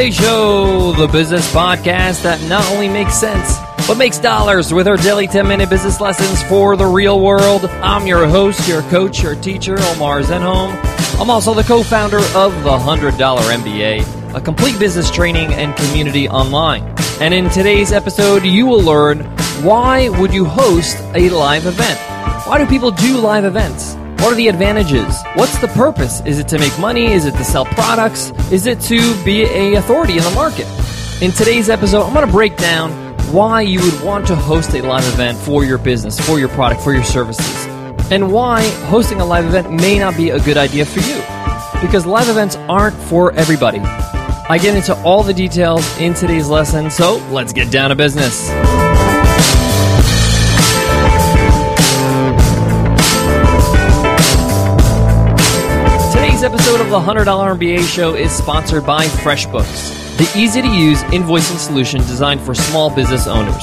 MBA Show, the business podcast that not only makes sense, but makes dollars with our daily 10 minute business lessons for the real world. I'm your host, your coach, your teacher, Omar Zenhom. I'm also the co founder of the $100 MBA, a complete business training and community online. And in today's episode, you will learn why would you host a live event? Why do people do live events? What are the advantages? What's the purpose? Is it to make money? Is it to sell products? Is it to be a authority in the market? In today's episode, I'm going to break down why you would want to host a live event for your business, for your product, for your services, and why hosting a live event may not be a good idea for you. Because live events aren't for everybody. I get into all the details in today's lesson, so let's get down to business. Today's episode of the $100 MBA show is sponsored by FreshBooks, the easy to use invoicing solution designed for small business owners.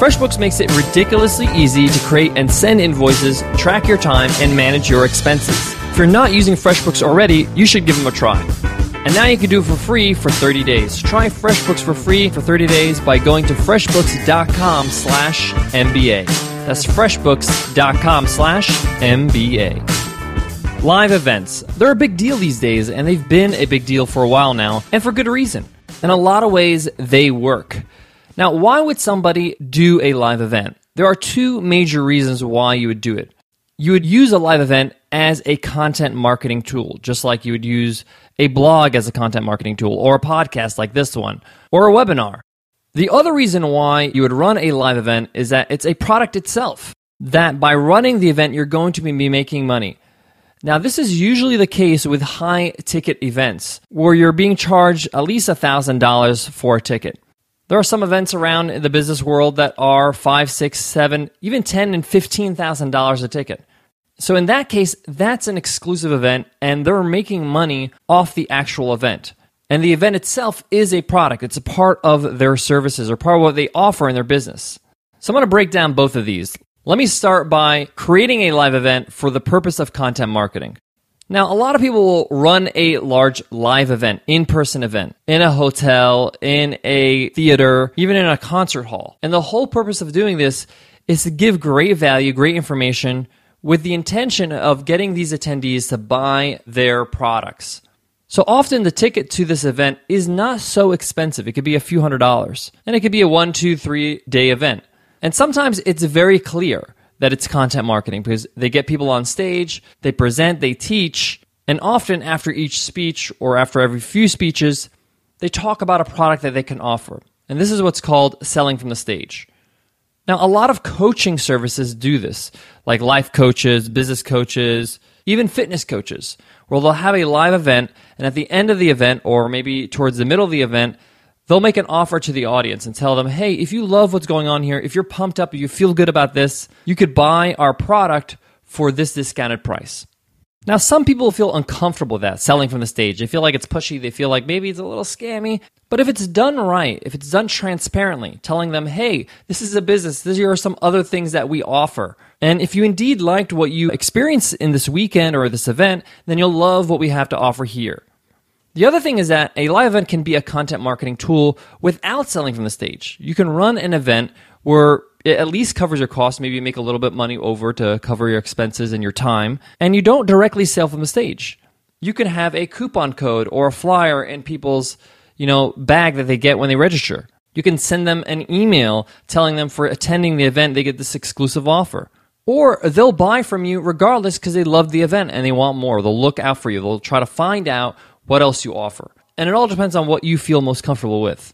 FreshBooks makes it ridiculously easy to create and send invoices, track your time, and manage your expenses. If you're not using FreshBooks already, you should give them a try. And now you can do it for free for 30 days. Try FreshBooks for free for 30 days by going to freshbooks.com slash MBA. That's freshbooks.com slash MBA. Live events. They're a big deal these days, and they've been a big deal for a while now, and for good reason. In a lot of ways, they work. Now, why would somebody do a live event? There are two major reasons why you would do it. You would use a live event as a content marketing tool, just like you would use a blog as a content marketing tool, or a podcast like this one, or a webinar. The other reason why you would run a live event is that it's a product itself. That by running the event, you're going to be making money. Now, this is usually the case with high ticket events where you're being charged at least $1,000 for a ticket. There are some events around in the business world that are five, six, seven, even ten and fifteen thousand dollars a ticket. So in that case, that's an exclusive event, and they're making money off the actual event. And the event itself is a product; it's a part of their services or part of what they offer in their business. So I'm going to break down both of these. Let me start by creating a live event for the purpose of content marketing. Now, a lot of people will run a large live event, in person event, in a hotel, in a theater, even in a concert hall. And the whole purpose of doing this is to give great value, great information with the intention of getting these attendees to buy their products. So often the ticket to this event is not so expensive. It could be a few hundred dollars. And it could be a one, two, three day event. And sometimes it's very clear that it's content marketing because they get people on stage, they present, they teach, and often after each speech or after every few speeches, they talk about a product that they can offer. And this is what's called selling from the stage. Now, a lot of coaching services do this, like life coaches, business coaches, even fitness coaches, where they'll have a live event, and at the end of the event, or maybe towards the middle of the event, they'll make an offer to the audience and tell them, hey, if you love what's going on here, if you're pumped up, you feel good about this, you could buy our product for this discounted price. Now, some people feel uncomfortable with that, selling from the stage. They feel like it's pushy. They feel like maybe it's a little scammy. But if it's done right, if it's done transparently, telling them, hey, this is a business, these are some other things that we offer. And if you indeed liked what you experienced in this weekend or this event, then you'll love what we have to offer here. The other thing is that a live event can be a content marketing tool without selling from the stage. You can run an event where it at least covers your costs, maybe you make a little bit of money over to cover your expenses and your time, and you don't directly sell from the stage. You can have a coupon code or a flyer in people's, you know, bag that they get when they register. You can send them an email telling them for attending the event they get this exclusive offer. Or they'll buy from you regardless because they love the event and they want more. They'll look out for you. They'll try to find out what else you offer. And it all depends on what you feel most comfortable with.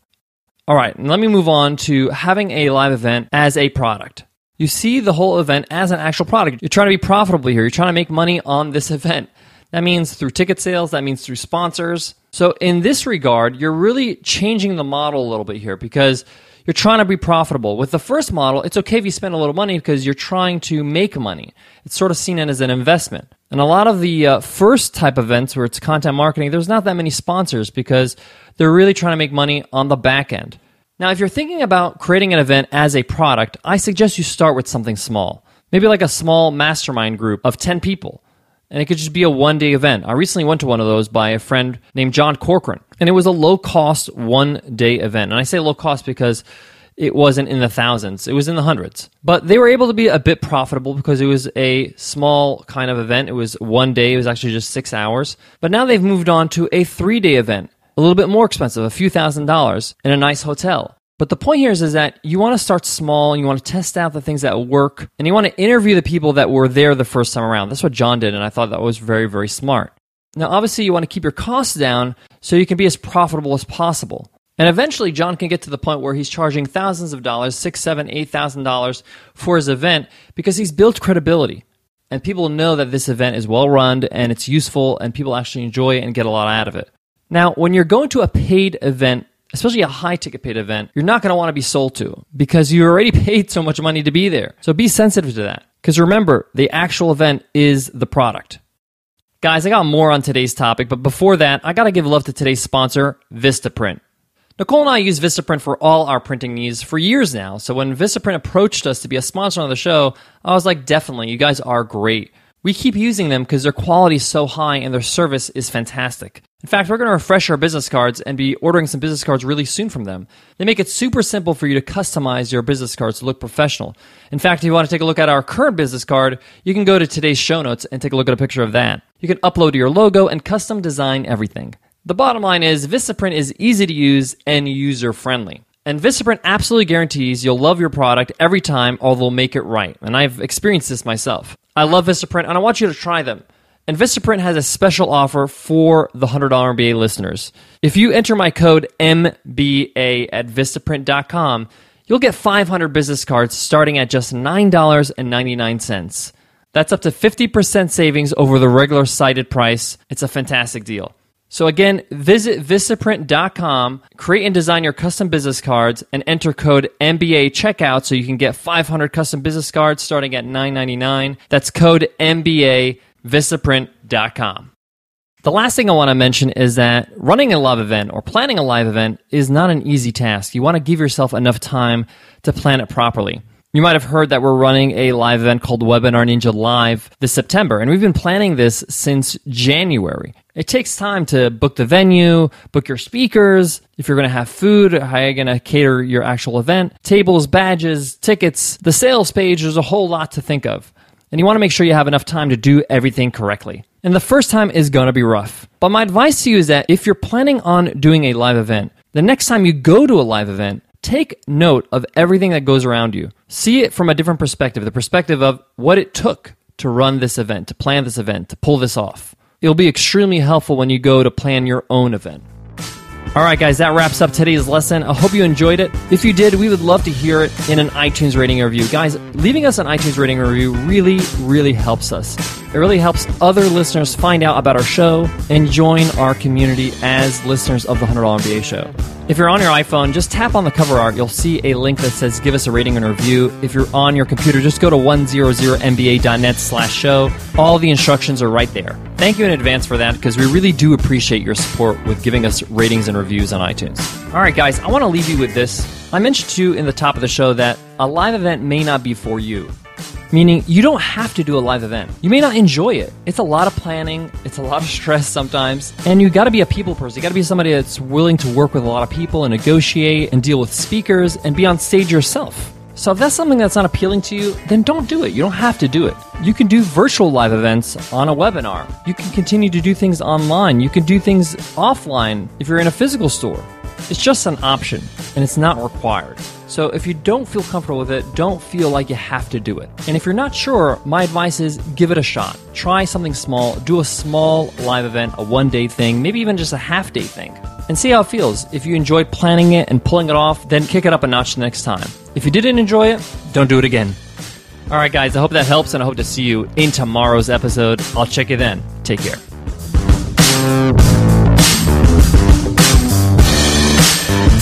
All right, let me move on to having a live event as a product. You see the whole event as an actual product. You're trying to be profitable here. You're trying to make money on this event. That means through ticket sales, that means through sponsors. So, in this regard, you're really changing the model a little bit here because you're trying to be profitable. With the first model, it's okay if you spend a little money because you're trying to make money. It's sort of seen as an investment. And a lot of the uh, first type events where it's content marketing, there's not that many sponsors because they're really trying to make money on the back end. Now, if you're thinking about creating an event as a product, I suggest you start with something small. Maybe like a small mastermind group of 10 people. And it could just be a one day event. I recently went to one of those by a friend named John Corcoran, and it was a low cost one day event. And I say low cost because it wasn't in the thousands, it was in the hundreds. But they were able to be a bit profitable because it was a small kind of event. It was one day, it was actually just six hours. But now they've moved on to a three day event, a little bit more expensive, a few thousand dollars in a nice hotel. But the point here is, is that you want to start small and you want to test out the things that work and you want to interview the people that were there the first time around. That's what John did, and I thought that was very, very smart. Now, obviously, you want to keep your costs down so you can be as profitable as possible. And eventually, John can get to the point where he's charging thousands of dollars, six, seven, eight thousand dollars for his event because he's built credibility. And people know that this event is well run and it's useful and people actually enjoy it and get a lot out of it. Now, when you're going to a paid event especially a high ticket paid event, you're not going to want to be sold to because you already paid so much money to be there. So be sensitive to that. Because remember, the actual event is the product. Guys, I got more on today's topic, but before that, I got to give love to today's sponsor, Vistaprint. Nicole and I use Vistaprint for all our printing needs for years now. So when Vistaprint approached us to be a sponsor on the show, I was like, definitely, you guys are great. We keep using them because their quality is so high and their service is fantastic. In fact, we're going to refresh our business cards and be ordering some business cards really soon from them. They make it super simple for you to customize your business cards to look professional. In fact, if you want to take a look at our current business card, you can go to today's show notes and take a look at a picture of that. You can upload your logo and custom design everything. The bottom line is Vistaprint is easy to use and user friendly. And Vistaprint absolutely guarantees you'll love your product every time or they'll make it right. And I've experienced this myself. I love Vistaprint and I want you to try them. And Vistaprint has a special offer for the $100 MBA listeners. If you enter my code MBA at Vistaprint.com, you'll get 500 business cards starting at just $9.99. That's up to 50% savings over the regular cited price. It's a fantastic deal. So again, visit Vistaprint.com, create and design your custom business cards, and enter code MBA checkout so you can get 500 custom business cards starting at $9.99. That's code MBA Vistaprint.com. The last thing I want to mention is that running a live event or planning a live event is not an easy task. You want to give yourself enough time to plan it properly. You might have heard that we're running a live event called Webinar Ninja Live this September, and we've been planning this since January. It takes time to book the venue, book your speakers, if you're going to have food, how are you're going to cater your actual event, tables, badges, tickets, the sales page, there's a whole lot to think of and you want to make sure you have enough time to do everything correctly. And the first time is going to be rough. But my advice to you is that if you're planning on doing a live event, the next time you go to a live event, take note of everything that goes around you. See it from a different perspective, the perspective of what it took to run this event, to plan this event, to pull this off. It'll be extremely helpful when you go to plan your own event. All right, guys, that wraps up today's lesson. I hope you enjoyed it. If you did, we would love to hear it in an iTunes rating review. Guys, leaving us an iTunes rating review really, really helps us. It really helps other listeners find out about our show and join our community as listeners of the $100 MBA show. If you're on your iPhone, just tap on the cover art. You'll see a link that says give us a rating and review. If you're on your computer, just go to 100mba.net slash show. All the instructions are right there. Thank you in advance for that because we really do appreciate your support with giving us ratings and reviews on iTunes. All right, guys, I want to leave you with this. I mentioned to you in the top of the show that a live event may not be for you. Meaning, you don't have to do a live event. You may not enjoy it. It's a lot of planning, it's a lot of stress sometimes, and you gotta be a people person. You gotta be somebody that's willing to work with a lot of people and negotiate and deal with speakers and be on stage yourself. So if that's something that's not appealing to you, then don't do it. You don't have to do it. You can do virtual live events on a webinar. You can continue to do things online. You can do things offline if you're in a physical store. It's just an option and it's not required. So if you don't feel comfortable with it, don't feel like you have to do it. And if you're not sure, my advice is give it a shot. Try something small, do a small live event, a one day thing, maybe even just a half day thing, and see how it feels. If you enjoy planning it and pulling it off, then kick it up a notch the next time. If you didn't enjoy it, don't do it again. All right, guys, I hope that helps, and I hope to see you in tomorrow's episode. I'll check you then. Take care.